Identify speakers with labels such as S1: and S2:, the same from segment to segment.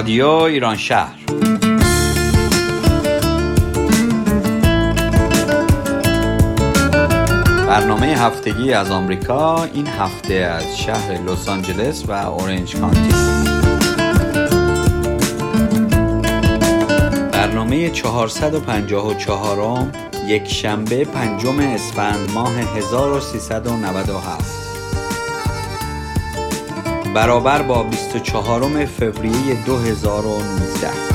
S1: رادیو ایران شهر. برنامه هفتگی از آمریکا این هفته از شهر لس آنجلس و اورنج کانتی. برنامه 454 یک شنبه پنجم اسفند ماه 1397 برابر با 24 فوریه 2019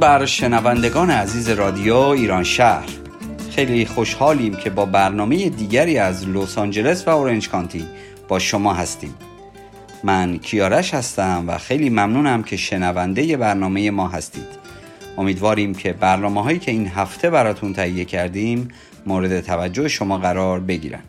S1: بر شنوندگان عزیز رادیو ایران شهر. خیلی خوشحالیم که با برنامه دیگری از لس آنجلس و اورنج کانتی با شما هستیم. من کیارش هستم و خیلی ممنونم که شنونده برنامه ما هستید. امیدواریم که برنامه هایی که این هفته براتون تهیه کردیم مورد توجه شما قرار بگیرن.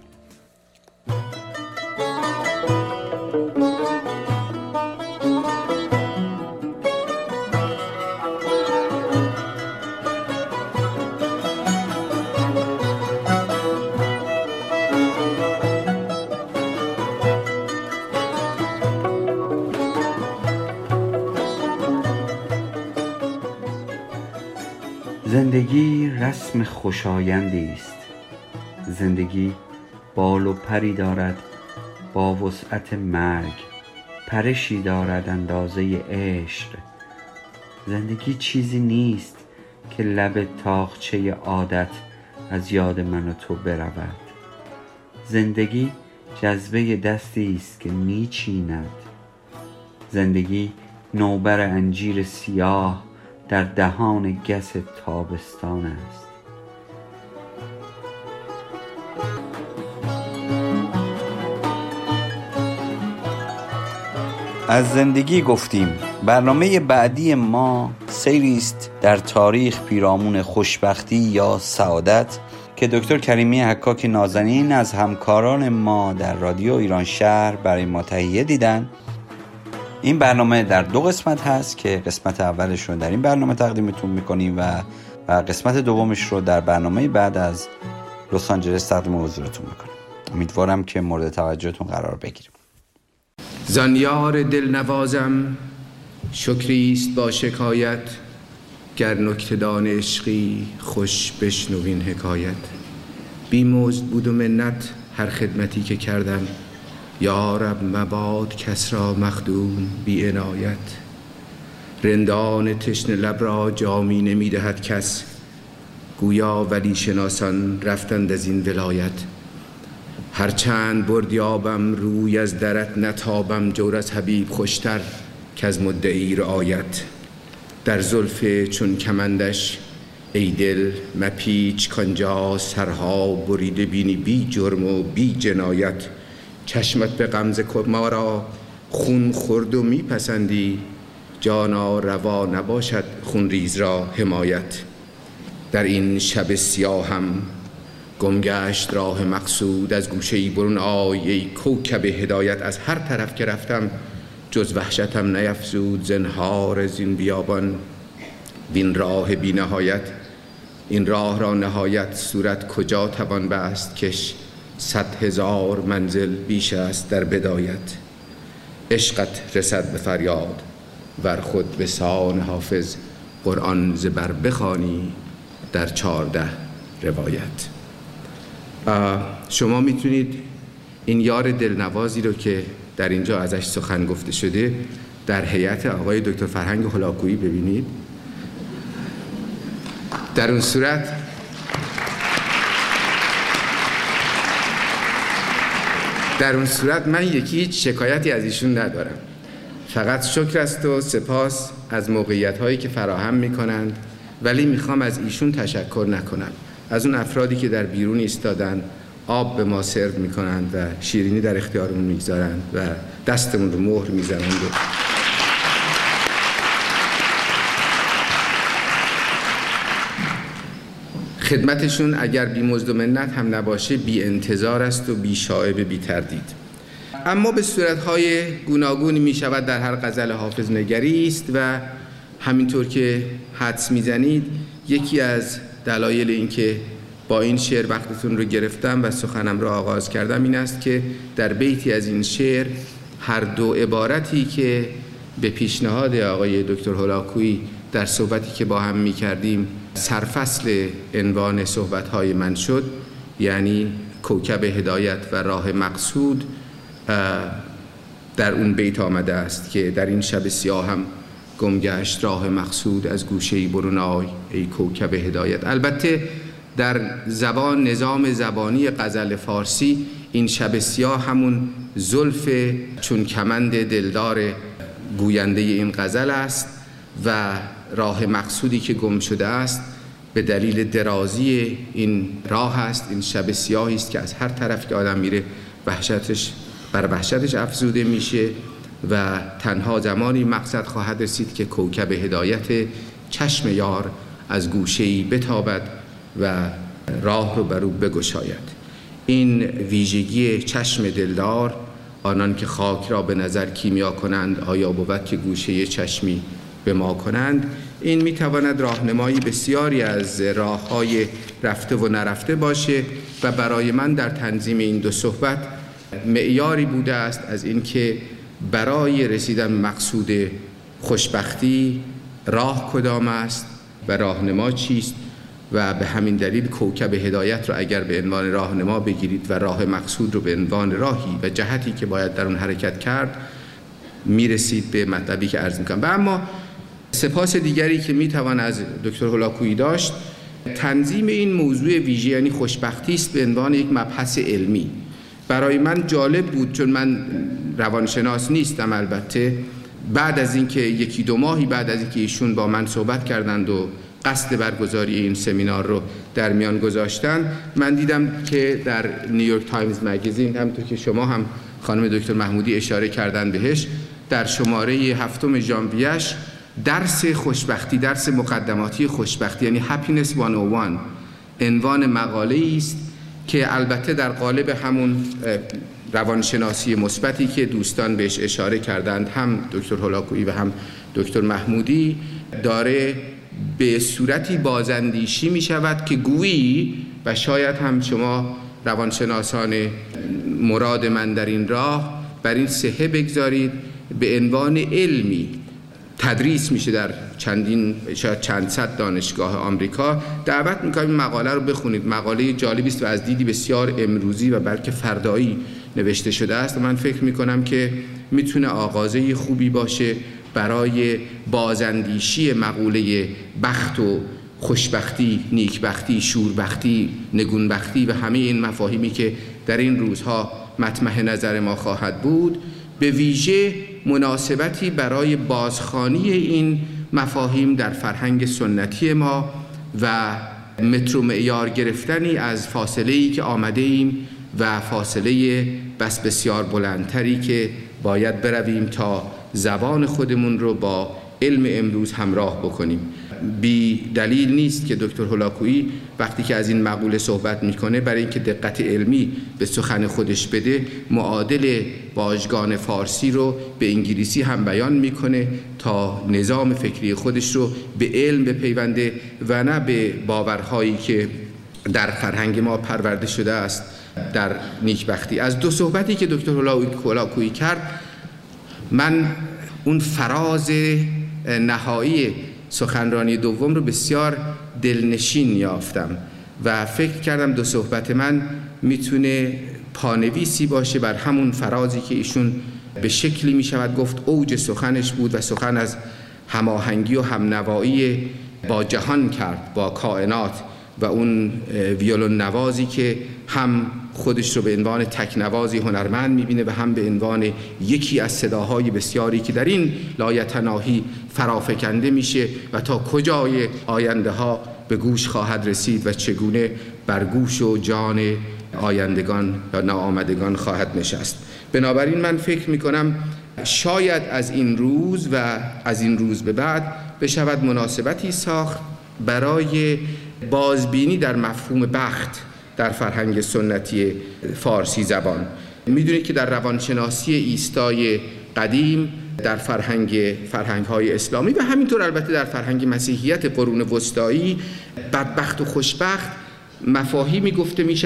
S1: زندگی رسم خوشایندی است. زندگی بال و پری دارد با وسعت مرگ پرشی دارد اندازه عشق. زندگی چیزی نیست که لب تاخچه عادت از یاد من و تو برود. زندگی جذبه دستی است که میچیند. زندگی نوبر انجیر سیاه در دهان گس تابستان است. از زندگی گفتیم برنامه بعدی ما سیری است در تاریخ پیرامون خوشبختی یا سعادت که دکتر کریمی حکاک نازنین از همکاران ما در رادیو ایران شهر برای ما تهیه دیدن. این برنامه در دو قسمت هست که قسمت اولش رو در این برنامه تقدیمتون می‌کنیم و و قسمت دومش رو در برنامه بعد از لس آنجلس تقدیم حضورتون می‌کنیم. امیدوارم که مورد توجهتون قرار بگیریم.
S2: زانیار دل نوازم شکریست با شکایت گر نکتدان عشقی خوش بشنوین حکایت. بیمزد بود و منت هر خدمتی که کردم. یا رب مباد کس را مخدوم بی عنایت. رندان تشن لب را جامی نمی دهد کس. گویا ولی شناسان رفتند از این ولایت. هرچند بردیابم روی از درت نتابم جور از حبیب خوشتر که از مدعی رعایت. در زلف چون کمندش ای دل مپیچ کانجا سرها بریده بینی بی جرم و بی جنایت. چشمت به غمز ما را خون خورد و میپسندی. جانا روا نباشد خونریز را حمایت. در این شب سیاهم گمگشت راه مقصود. از گوشه برون آی کوکب هدایت. از هر طرف که رفتم جز وحشتم نیفزود. زنهار از این بیابان وین راه بی نهایت. این راه را نهایت. صورت کجا توان بست کش؟ صد هزار منزل بیش است در بدایت. عشقت رسد به فریاد ور خود به سان حافظ قرآن زبر بخوانی در چارده روایت. شما می‌تونید این یار دلنوازی رو که در اینجا ازش سخن گفته شده در هیئت آقای دکتر فرهنگ هلاکویی ببینید. در اون صورت در اون صورت من یکی هیچ شکایتی از ایشون ندارم. فقط شکر است و سپاس از موقعیت هایی که فراهم می کنند ولی می‌خوام از ایشون تشکر نکنم. از اون افرادی که در بیرون ایستادن آب به ما سرو می‌کنند و شیرینی در اختیارمون می‌گذارند و دستمون رو مهر می‌زنند. خدمتشون اگر بی مزد و منت هم نباشه بی انتظار است و بی شائبه بی تردید. اما به صورتهای گوناگونی می شود در هر غزل حافظ نگری است و همینطور که حدس می‌زنید یکی از دلایل اینکه با این شعر وقتتون رو گرفتم و سخنم را آغاز کردم این است که در بیتی از این شعر هر دو عبارتی که به پیشنهاد آقای دکتر هولاکویی در صحبتی که با هم می کردیم سرفصل عنوان صحبتهای من شد یعنی کوکب هدایت و راه مقصود در اون بیت آمده است که در این شب سیاه هم گمگشت راه مقصود از گوشه برونای ای کوکب هدایت. البته در زبان نظام زبانی غزل فارسی این شب سیاه همون زلف چون کمند دلدار گوینده این غزل است و راه مقصودی که گم شده است به دلیل درازی این راه است این شب سیاهی است که از هر طرف که آدم میره وحشتش بر وحشتش افزوده میشه و تنها زمانی مقصد خواهد رسید که کوکب هدایت چشم یار از گوشه‌ای بتابد و راه رو بر او بگشاید. این ویژگی چشم دلدار آنان که خاک را به نظر کیمیا کنند آیا بود که گوشه چشمی به ما کنند. این می‌تواند راهنمایی بسیاری از راه های رفته و نرفته باشه و برای من در تنظیم این دو صحبت معیاری بوده است از اینکه برای رسیدن مقصود خوشبختی راه کدام است و راهنما چیست و به همین دلیل کوکب هدایت را اگر به عنوان راهنما بگیرید و راه مقصود رو به عنوان راهی و جهتی که باید در اون حرکت کرد می‌رسید به مطلبی که عرض می‌کنم. و اما سپاس دیگری که می‌توان از دکتر هولاکویی داشت. تنظیم این موضوع ویژه یعنی خوشبختی است به عنوان یک مبحث علمی. برای من جالب بود چون من روانشناس نیستم البته. بعد از اینکه یکی دو ماهی بعد از اینکه ایشون با من صحبت کردند و قصد برگزاری این سمینار رو در میان گذاشتن من دیدم که در نیویورک تایمز مگزین همونطور که شما هم خانم دکتر محمودی اشاره کردن بهش در شماره هفتم ژانویه‌اش درس خوشبختی درس مقدماتی خوشبختی یعنی Happiness 101 عنوان مقاله است که البته در قالب همون روانشناسی مثبتی که دوستان بهش اشاره کردند هم دکتر هولاکویی و هم دکتر محمودی داره به صورتی بازندیشی می شود که گویی و شاید هم شما روانشناسان مراد من در این راه بر این سهه بگذارید به عنوان علمی تدریس میشه در چندین شاید چند صد دانشگاه آمریکا. دعوت می‌کنم این مقاله رو بخونید. مقاله جالبی است و از دیدی بسیار امروزی و بلکه فردایی نوشته شده است. من فکر می‌کنم که می‌تونه آغازه خوبی باشه برای بازندیشی مقوله بخت و خوشبختی، نیکبختی، شوربختی، نگونبختی و همه این مفاهیمی که در این روزها مطمح نظر ما خواهد بود. به ویژه مناسبتی برای بازخانی این مفاهیم در فرهنگ سنتی ما و مترو معیار گرفتنی از فاصله ای که آمده ایم و فاصله بس بسیار بلندتری که باید برویم تا زبان خودمون رو با علم امروز همراه بکنیم. بی دلیل نیست که دکتر هولاکویی وقتی که از این مقوله صحبت می‌کنه برای اینکه دقت علمی به سخن خودش بده معادل واژگان فارسی رو به انگلیسی هم بیان می‌کنه تا نظام فکری خودش رو به علم بپیونده و نه به باورهایی که در فرهنگ ما پرورده شده است در نیکبختی. از دو صحبتی که دکتر هولاکویی کرد من اون فراز نهایی سخنرانی دوم رو بسیار دلنشین یافتم و فکر کردم دو صحبت من می‌تونه پانویسی باشه بر همون فرازی که ایشون به شکلی می شود گفت اوج سخنش بود و سخن از هماهنگی و همنوایی با جهان کرد با کائنات. و اون ویولون نوازی که هم خودش رو به عنوان تکنوازی هنرمند می‌بینه و هم به عنوان یکی از صداهای بسیاری که در این لایتناهی فرافکنده میشه و تا کجای آینده ها به گوش خواهد رسید و چگونه بر گوش و جان آیندگان یا ناآمدگان خواهد نشست. بنابراین من فکر می‌کنم شاید از این روز و از این روز به بعد بشود مناسبتی ساخت برای بازبینی در مفهوم بخت در فرهنگ سنتی فارسی زبان. می‌دونید که در روانشناسی ایستای قدیم در فرهنگ فرهنگ های اسلامی و همینطور البته در فرهنگ مسیحیت قرون وسطایی بدبخت و خوشبخت مفاهیمی گفته می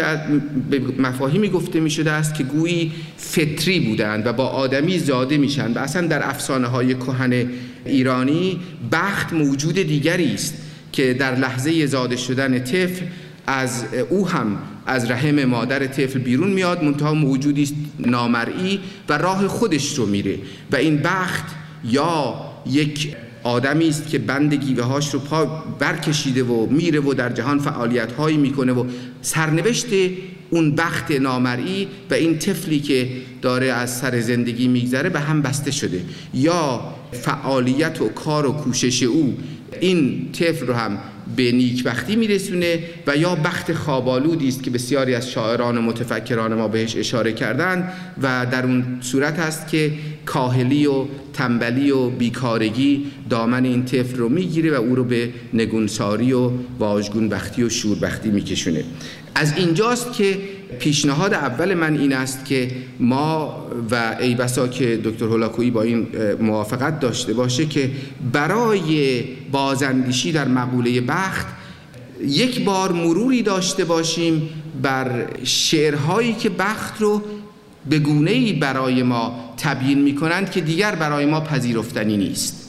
S2: مفاهیمی گفته می شده است که گویی فطری بودند و با آدمی زاده میشن و اصلا در افسانه های کهن ایرانی بخت موجود دیگری است. که در لحظه زاده شدن طفل از او هم از رحم مادر طفل بیرون میاد منتها موجودی نامرئی و راه خودش رو میره و این بخت یا یک آدمی است که بند گیوه هاش رو پا برکشیده و میره و در جهان فعالیت هایی می‌کنه و سرنوشت اون بخت نامرئی و این طفلی که داره از سر زندگی میگذره به هم بسته شده. یا فعالیت و کار و کوشش او این طفل رو هم به نیکبختی میرسونه و یا بخت خوابالودی است که بسیاری از شاعران و متفکران ما بهش اشاره کردن و در اون صورت است که کاهلی و تنبلی و بیکارگی دامن این طفل رو می‌گیره و او رو به نگونساری و واژگون بختی و شوربختی میکشونه. از اینجاست که پیشنهاد اول من این است که ما و ای بسا که دکتر هولاکویی با این موافقت داشته باشه که برای بازندیشی در مقوله بخت یک بار مروری داشته باشیم بر شعرهایی که بخت رو به گونه برای ما تبیین می کنند که دیگر برای ما پذیرفتنی نیست.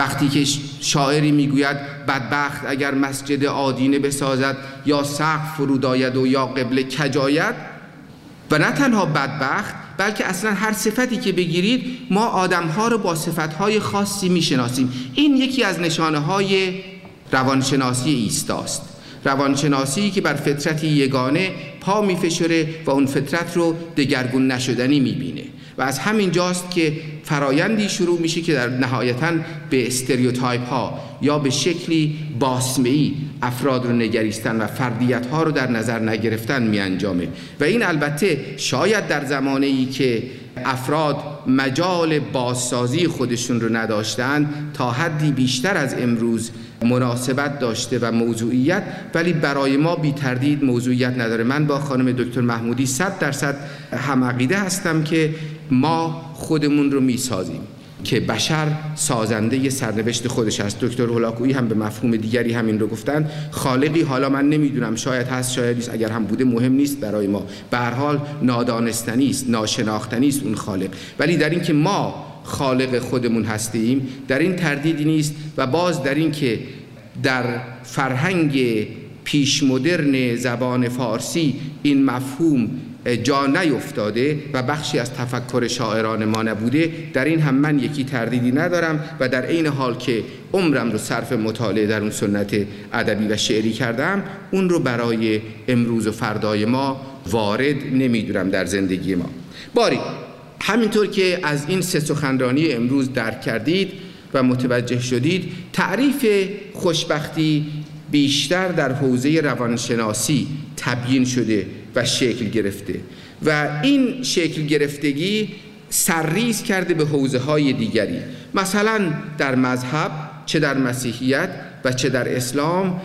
S2: وقتی که شاعری می‌گوید بدبخت اگر مسجد آدینه بسازد یا سقف فرود آید و یا قبله کجاید و نه تنها بدبخت بلکه اصلا هر صفتی که بگیرید ما آدمها رو با صفتهای خاصی می‌شناسیم. این یکی از نشانه های روانشناسی ایستاست. روانشناسی که بر فطرتی یگانه پا میفشره و اون فطرت رو دگرگون نشدنی می‌بینه. و از همین جاست که فرایندی شروع میشه که در نهایتا به stereotype ها یا به شکلی باسمه‌ای افراد رو نگریستن و فردیت ها رو در نظر نگرفتن می انجامه و این البته شاید در زمانه ای که افراد مجال بازسازی خودشون رو نداشتند تا حدی بیشتر از امروز مناسبت داشته و موضوعیت ولی برای ما بی تردید موضوعیت نداره. من با خانم دکتر محمودی صد درصد هم عقیده هستم که ما خودمون رو می‌سازیم. که بشر سازنده سرنوشت خودش است. دکتر هولاکویی هم به مفهوم دیگری همین رو گفتن. خالقی حالا من نمی‌دونم شاید هست شاید نیست اگر هم بوده مهم نیست برای ما. به حال نادانستنی است ناشناختنی است اون خالق. ولی در اینکه ما خالق خودمون هستیم در این تردیدی نیست و باز در این که در فرهنگ پیش مدرن زبان فارسی این مفهوم جا نیفتاده و بخشی از تفکر شاعران ما نبوده. در این هم من یکی تردیدی ندارم و در عین حال که عمرم رو صرف مطالعه در اون سنت ادبی و شعری کردم اون رو برای امروز و فردای ما وارد نمی‌دونم در زندگی ما. باری همینطور که از این سه سخنرانی امروز درک کردید و متوجه شدید تعریف خوشبختی بیشتر در حوزه روانشناسی تبیین شده و شکل گرفته. و این شکل گرفتگی سرریز کرده به حوزه های دیگری. مثلا در مذهب چه در مسیحیت و چه در اسلام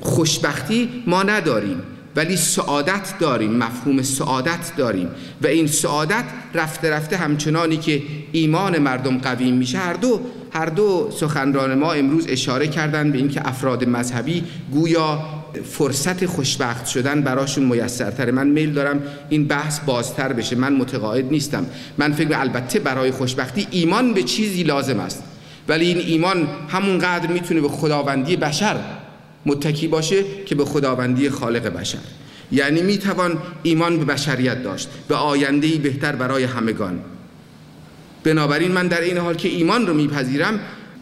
S2: خوشبختی ما نداریم ولی سعادت داریم مفهوم سعادت داریم. و این سعادت رفته رفته همچنانی که ایمان مردم قوی میشه. هر دو هر دو سخنران ما امروز اشاره کردن به اینکه افراد مذهبی گویا فرصت خوشبخت شدن براشون میسرتره. من میل دارم این بحث بازتر بشه. من متقاعد نیستم. من فکر البته برای خوشبختی ایمان به چیزی لازم است. ولی این ایمان همونقدر می‌تونه به خداوندی بشر متکی باشه که به خداوندی خالق بشر. یعنی می‌توان ایمان به بشریت داشت. به آیندهی بهتر برای همگان. بنابراین من در این حال که ایمان رو میپذیرم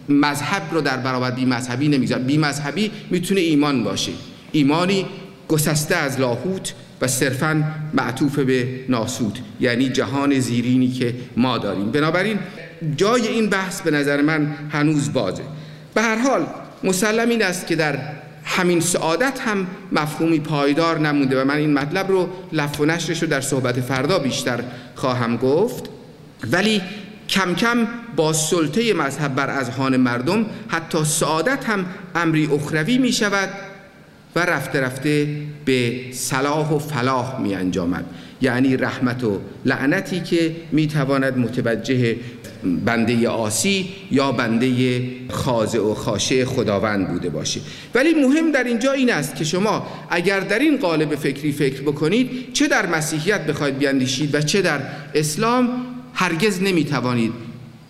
S2: مذهب رو در برابر بی مذهبی نمی‌ذارم بی مذهبی می‌تونه ایمان باشه. ایمانی گسسته از لاهوت و صرفا معطوف به ناسود یعنی جهان زیرینی که ما داریم. بنابراین جای این بحث به نظر من هنوز بازه. به هر حال مسلم این است که در همین سعادت هم مفهومی پایدار نمونده و من این مطلب رو لف و نشرش رو در صحبت فردا بیشتر خواهم گفت. ولی کم کم با سلطه مذهب بر اذهان مردم حتی سعادت هم امری اخروی می شود و رفته رفته به صلاح و فلاح می انجامد. یعنی رحمت و لعنتی که می تواند متوجه بنده آسی یا بنده خاضع و خاشه خداوند بوده باشه. ولی مهم در اینجا این است که شما اگر در این قالب فکری فکر بکنید چه در مسیحیت بخواید بیاندیشید و چه در اسلام هرگز نمی‌توانید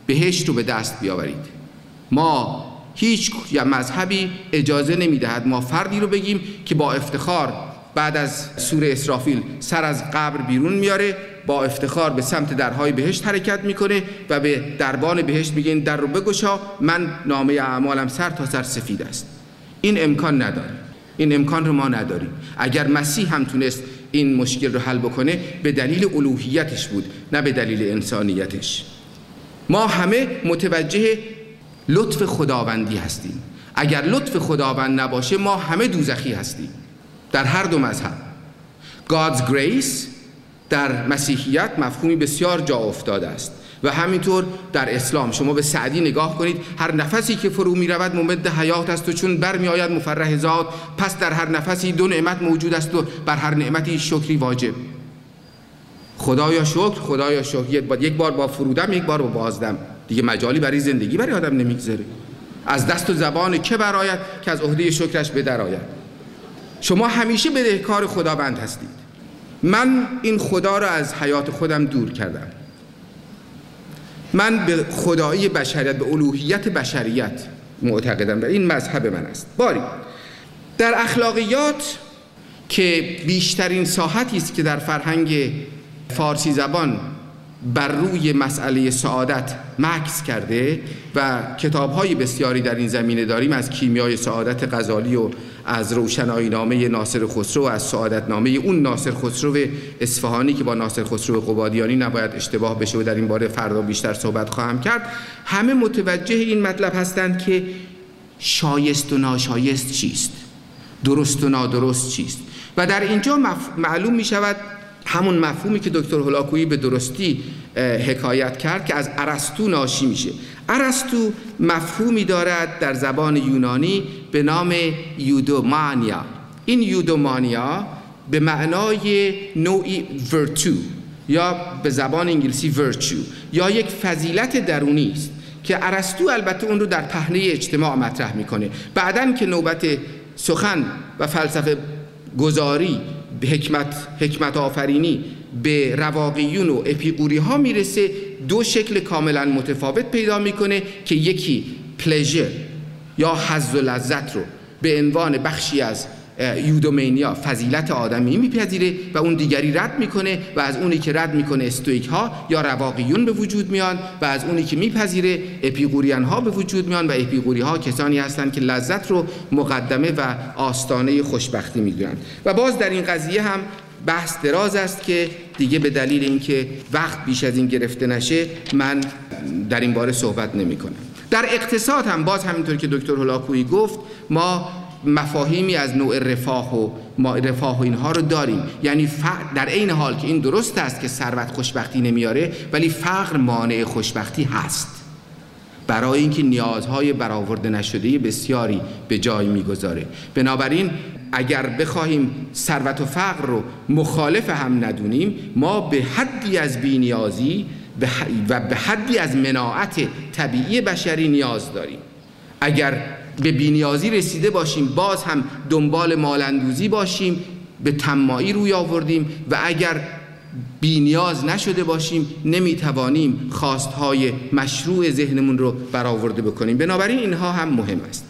S2: بهشت رو به دست بیاورید. ما هیچ یا مذهبی اجازه نمی‌دهد ما فردی رو بگیم که با افتخار بعد از سور اسرافیل سر از قبر بیرون میاره با افتخار به سمت درهای بهشت حرکت می‌کنه و به دربان بهشت میگه در رو بگشا من نامه اعمالم سر تا سر سفید است. این امکان نداره این امکان رو ما نداریم. اگر مسیح هم تونست این مشکل رو حل بکنه به دلیل الوهیتش بود نه به دلیل انسانیتش. ما همه متوجه لطف خداوندی هستیم. اگر لطف خداوند نباشه ما همه دوزخی هستیم. در هر دو مذهب. God's grace در مسیحیت مفهومی بسیار جا افتاده است. و همینطور در اسلام شما به سعدی نگاه کنید هر نفسی که فرو می رود ممد حیات است و چون بر می آید مفرح ذات پس در هر نفسی دو نعمت موجود است و بر هر نعمتی شکری واجب. خدایا شکر خدایا شکر. یک بار با فرودم یک بار با بازدم. دیگه مجالی برای زندگی برای آدم نمیگذره. از دست و زبان که برایت که از عهده شکرش به آید. شما همیشه بدهکار خداوند هستید. من این خدا را از حیات خودم دور کردم. من به خدایی بشریت به الوهیت بشریت معتقدم در این مذهب من است. باری. در اخلاقیات که بیشترین ساحتی است که در فرهنگ فارسی زبان بر روی مسئله سعادت مکس کرده و کتاب های بسیاری در این زمینه داریم از کیمیای سعادت غزالی و از روشنایی نامه ناصر خسرو و از سعادت نامه اون ناصر خسرو اصفهانی که با ناصر خسرو قبادیانی نباید اشتباه بشه و در این باره فردا بیشتر صحبت خواهم کرد. همه متوجه این مطلب هستند که شایست و ناشایست چیست؟ درست و نادرست چیست؟ و در اینجا معلوم می شود همون مفهومی که دکتر هلاکویی به درستی حکایت کرد که از ارسطو ناشی میشه. ارسطو مفهومی دارد در زبان یونانی به نام یودومانیا. این یودومانیا به معنای نوعی ورتو یا به زبان انگلیسی ورچو یا یک فضیلت درونی است که ارسطو البته اون رو در پهنه اجتماع مطرح می‌کنه. بعدا که نوبت سخن و فلسفه گذاری حکمت, حکمت آفرینی به رواقیون و اپیقوری ها می‌رسه. دو شکل کاملا متفاوت پیدا می‌کنه که یکی پلژر یا حظ و لذت رو به عنوان بخشی از یودومینیا فضیلت آدمی میپذیره و اون دیگری رد می‌کنه و از اونی که رد می‌کنه استویک ها یا رواقیون به وجود میان و از اونی که میپذیره اپیقوریان ها به وجود میان و اپیقوری ها کسانی هستند که لذت رو مقدمه و آستانه خوشبختی می‌دونن و باز در این قضیه هم بحث دراز است که دیگه به دلیل اینکه وقت بیش از این گرفته نشه من در این باره صحبت نمی کنم. در اقتصاد هم باز همینطور که دکتر هلاکویی گفت ما مفاهیمی از نوع رفاه و ما رفاه و اینها رو داریم. یعنی در عین حال که این درست است که ثروت خوشبختی نمیاره ولی فقر مانع خوشبختی هست. برای اینکه نیازهای برآورده نشده بسیاری به جای می‌گذاره. بنابراین اگر بخواهیم ثروت و فقر رو مخالف هم ندونیم ما به حدی از بینیازی و به حدی از مناعت طبیعی بشری نیاز داریم. اگر به بینیازی رسیده باشیم باز هم دنبال مالندوزی باشیم به تمایی روی آوردیم و اگر بینیاز نشده باشیم نمی‌توانیم خواستهای مشروع ذهنمون رو برآورده بکنیم. بنابراین اینها هم مهم است.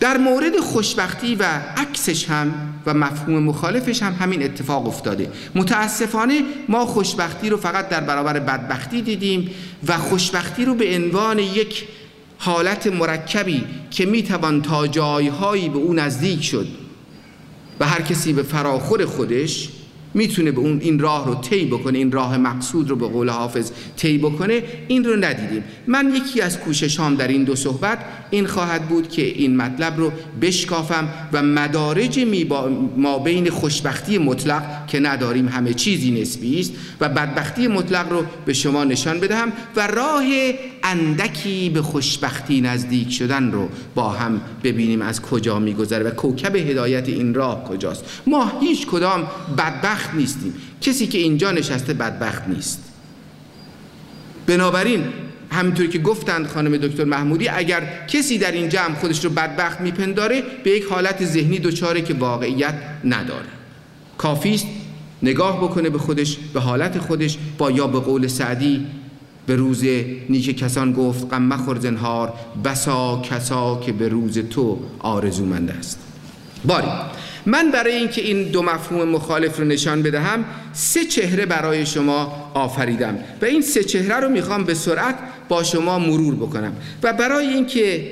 S2: در مورد خوشبختی و عکسش هم و مفهوم مخالفش هم همین اتفاق افتاده. متاسفانه ما خوشبختی رو فقط در برابر بدبختی دیدیم و خوشبختی رو به عنوان یک حالت مرکبی که می‌توان تا جایهایی به او نزدیک شد. و هر کسی به فراخور خودش می‌تونه به اون این راه رو طی بکنه این راه مقصود رو به قول حافظ طی بکنه این رو ندیدیم. من یکی از کوششام در این دو صحبت این خواهد بود که این مطلب رو بشکافم و مدارج ما بین خوشبختی مطلق که نداریم همه چیزی نسبی است و بدبختی مطلق رو به شما نشان بدهم و راه اندکی به خوشبختی نزدیک شدن رو با هم ببینیم از کجا میگذره و کوکب هدایت این راه کجاست. ما هیچ کدام بدبخت نیستیم. کسی که اینجا نشسته بدبخت نیست. بنابراین همینطوری که گفتند خانم دکتر محمودی اگر کسی در این جمع خودش رو بدبخت میپنداره به یک حالت ذهنی دچاره که واقعیت نداره. کافی است نگاه بکنه به خودش به حالت خودش با یا به قول سعدی به روز نیک کسان گفت غم مخور زنهار بسا کسا که به روز تو آرزومند است. باری. من برای اینکه این دو مفهوم مخالف رو نشان بدهم سه چهره برای شما آفریدم و این سه چهره رو می‌خوام به سرعت با شما مرور بکنم و برای اینکه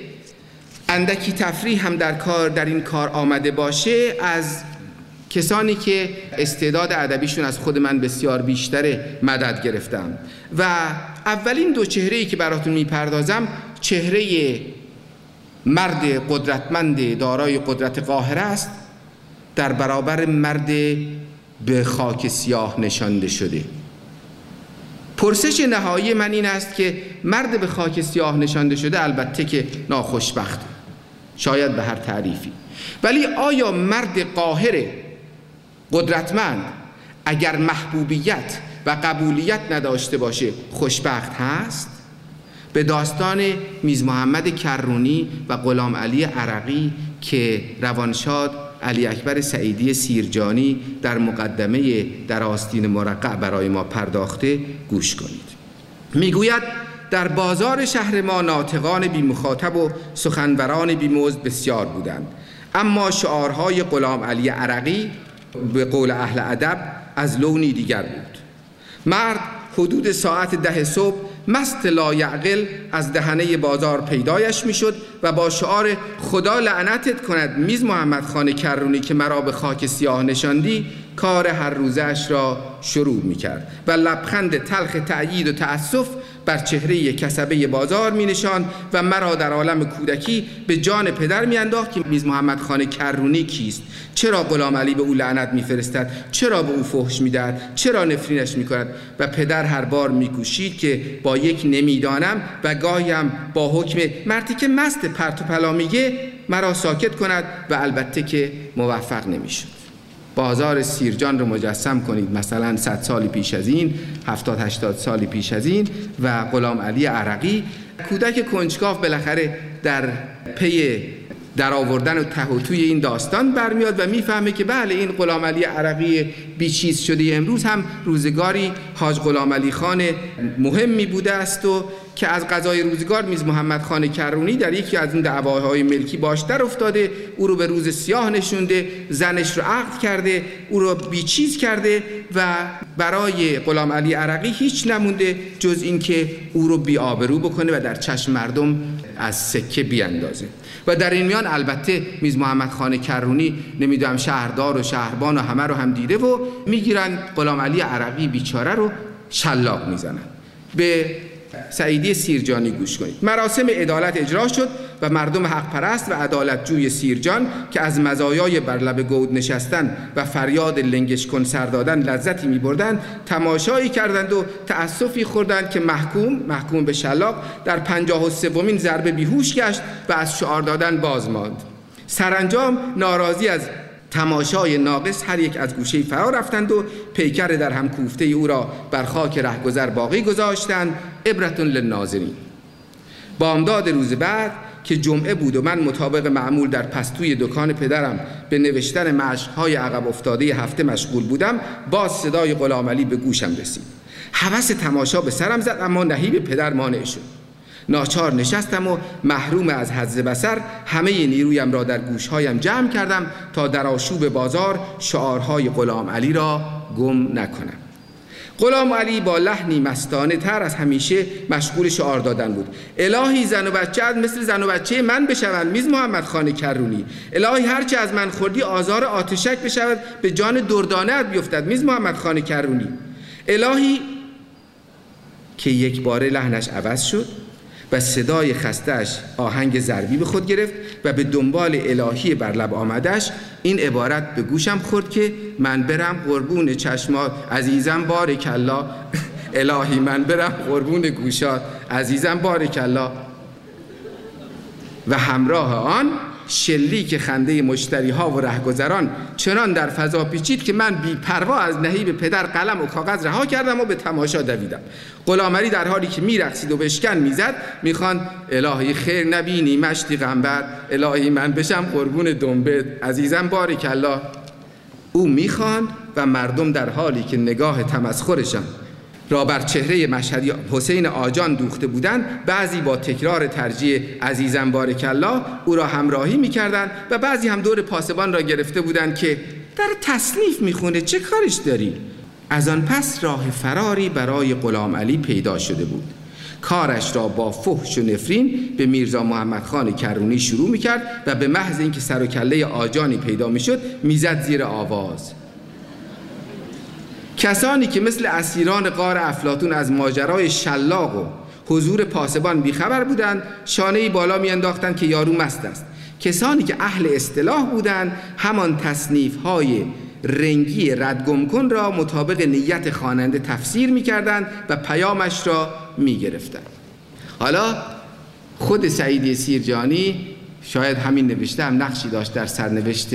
S2: اندکی تفریح هم در کار در این کار آمده باشه از کسانی که استعداد ادبیشون از خود من بسیار بیشتره مدد گرفتم و اولین دو چهره ای که براتون می‌پردازم چهره مرد قدرتمند دارای قدرت قاهره است. در برابر مرد به خاک سیاه نشانده شده. پرسش نهایی من این است که مرد به خاک سیاه نشانده شده البته که ناخوشبخت. شاید به هر تعریفی. ولی آیا مرد قاهره قدرتمند اگر محبوبیت و قبولیت نداشته باشه خوشبخت هست؟ به داستان میز محمد کرونی و غلام علی عرقی که روانشاد علی اکبر سعیدی سیرجانی در مقدمه در آستین مرقع برای ما پرداخته گوش کنید. می‌گوید در بازار شهر ما ناطقان بی مخاطب و سخنوران بی بسیار بودند. اما شعارهای غلام علی عرقی به قول اهل ادب از لونی دیگر بود. مرد حدود ساعت ده صبح مست لایعقل از دهنه بازار پیدایش می‌شد و با شعار خدا لعنتت کند میز محمد خان کرونی که مرا به خاک سیاه نشاندی کار هر روزش را شروع می کرد و لبخند تلخ تأیید و تأسف بر چهره کسبه بازار می نشان و مرا در عالم کودکی به جان پدر می انداخت که میز محمد خان کرونی کیست. چرا غلام علی به او لعنت می فرستد چرا به او فحش می دهد چرا نفرینش می کند و پدر هر بار می کوشید که با یک نمی‌دانم و گاهیم با حکم مرتی که مست پرت و پلا میگه مرا ساکت کند و البته که موفق نمی‌شد. بازار سیرجان رو مجسم کنید. مثلا 100 سالی پیش از این 70 80 سالی پیش از این و غلام علی عرقی کودک کنجکاف بالاخره در پی در آوردن و توی این داستان برمیاد و می‌فهمه که بله این غلام علی عرقی بیچیز شده. امروز هم روزگاری حاج غلام علی خان مهمی بوده است و که از قضای روزگار میز محمد خان کرونی در یکی از این دعواهای ملکی باش در افتاده او رو به روز سیاه نشونده زنش رو عقد کرده او رو بیچیز کرده و برای غلام علی عرقی هیچ نمونده جز اینکه او رو بی آبرو بکنه و در چشم مردم از سکه بیاندازه. و در این میان البته میز محمد خان کرونی نمی‌دونم شهردار و شهربان و همه رو هم دیده و می‌گیرن غلام علی عرقی بیچاره رو شلاق می‌زنن. به سعیدی سیرجانی گوش کنید. مراسم عدالت اجرا شد و مردم حق پرست و عدالت جوی سیرجان که از مزایای بر لب گود نشستن و فریاد لنگش کن سر دادن لذتی می بردن تماشایی کردند و تأسفی خوردند که محکوم محکوم به شلاق در پنجاه و سومین ضربه بیهوش گشت و از شعار دادن باز ماند. سرانجام ناراضی از تماشای ناقص هر یک از گوشه فرا رفتند و پیکر در هم کوفته او را بر خاک رهگذر باقی گذاشتند. عبرتون للناظرین. بامداد روز بعد که جمعه بود و من مطابق معمول در پستوی دکان پدرم به نوشتن مشقهای عقب افتاده هفته مشغول بودم باز صدای غلام به گوشم رسید. حوس تماشا به سرم زد اما نهیب پدر مانع شد. ناچار نشستم و محروم از حز بسر همه نیرویم را در گوشهایم جمع کردم تا در آشوب بازار شعارهای غلام علی را گم نکنم. غلام علی با لحنی مستانه تر از همیشه مشغول شعار دادن بود. الهی زن و بچه مثل زن و بچه من بشوند میز محمد خان کرونی. الهی هرچه از من خوردی آزار آتشک بشود به جان دردانه بیفتد میز محمد خان کرونی. الهی که یک باره لحنش عوض شد و صدای خستش آهنگ ضربی به خود گرفت و به دنبال الهی بر لب آمدش این عبارت به گوشم خورد که من برم قربون چشمات عزیزم بارک الله الهی من برم قربون گوشات عزیزم بارک الله و همراه آن شلیک خنده مشتری ها و رهگذران چنان در فضا پیچید که من بی پروا از نهیب پدر قلم و کاغذ رها کردم و به تماشا دویدم. غلامری در حالی که میرقصید و بشکن می‌زد می‌خوان الهی خیر نبینی مشتی غنبر الهی من بشم قربون دنبت عزیزم بارک الله. او می‌خوان و مردم در حالی که نگاه تمسخرشان را بر چهره مشهدی حسین آجان دوخته بودند بعضی با تکرار ترجیح عزیزم بارک الله او را همراهی می‌کردند و بعضی هم دور پاسبان را گرفته بودند که در تصنیف می‌خونه چه کارش داری؟ از آن پس راه فراری برای غلام علی پیدا شده بود. کارش را با فحش و نفرین به میرزا محمد خان کرونی شروع می‌کرد و به محض اینکه سر و کله آجانی پیدا می‌شد می‌زد زیر آواز. کسانی که مثل اسیران قار افلاتون از ماجرای شلاق و حضور پاسبان بیخبر بودند شانه بالا میانداختند که یارو مست است. کسانی که اهل اصطلاح بودند همان تصنیف های رنگی ردگم کن را مطابق نیت خواننده تفسیر می‌کردند و پیامش را می‌گرفتند. حالا خود سعیدی سیرجانی شاید همین نوشته هم نقشی داشت در سرنوشت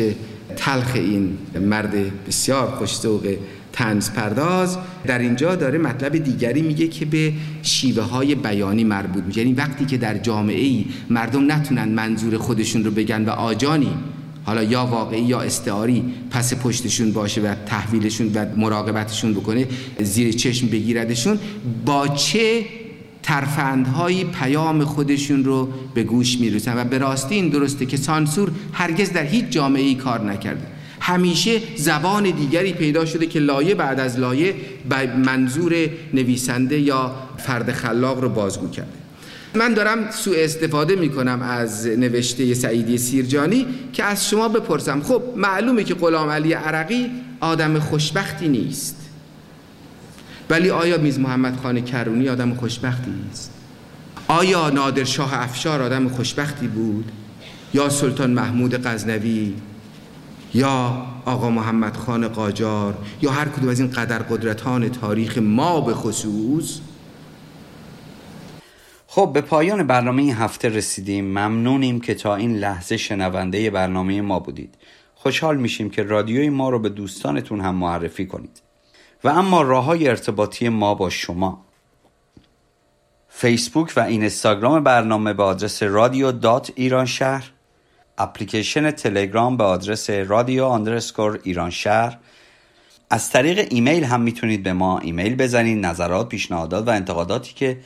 S2: تلخ این مرد بسیار خوشتوق تنز پرداز در اینجا داره مطلب دیگری میگه که به شیوه های بیانی مربوط میشه. یعنی وقتی که در جامعه ای مردم نتونن منظور خودشون رو بگن و آجانی حالا یا واقعی یا استعاری پس پشتشون باشه و تحویلشون و مراقبتشون بکنه زیر چشم بگیردشون با چه ترفندهایی پیام خودشون رو به گوش می‌رسن؟ و به راستی این درسته که سانسور هرگز در هیچ جامعه ای کار نکرده. همیشه زبان دیگری پیدا شده که لایه بعد از لایه به منظور نویسنده یا فرد خلاق رو بازگو کرده. من دارم سوء استفاده می کنم از نوشته سعیدی سیرجانی که از شما بپرسم. خب معلومه که غلام علی عرقی آدم خوشبختی نیست. ولی آیا میز محمد خان کرونی آدم خوشبختی نیست؟ آیا نادر شاه افشار آدم خوشبختی بود؟ یا سلطان محمود غزنوی یا آقا محمد خان قاجار یا هر کدوم از این قدر قدرتان تاریخ ما به خصوص.
S1: خب به پایان برنامه این هفته رسیدیم. ممنونیم که تا این لحظه شنونده برنامه ما بودید. خوشحال میشیم که رادیوی ما رو به دوستانتون هم معرفی کنید. و اما راه های ارتباطی ما با شما. فیسبوک و اینستاگرام برنامه به آدرس رادیو dot ایران شهر اپلیکیشن تلگرام به آدرس رادیو underscore ایران شهر. از طریق ایمیل هم می‌تونید به ما ایمیل بزنید نظرات پیشنهادات و انتقاداتی که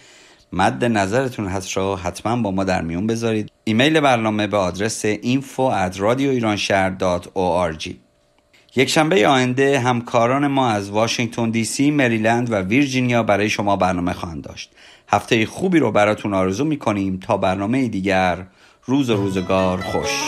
S1: مد نظرتون هست رو حتما با ما در میون بذارید. ایمیل برنامه به آدرس info at radioiranshahr.org یک شنبه آینده همکاران ما از واشنگتن دی سی، مریلند و ویرجینیا برای شما برنامه خواهند داشت. هفته خوبی رو براتون آرزو می‌کنیم تا برنامه دیگر روز و روزگار خوش.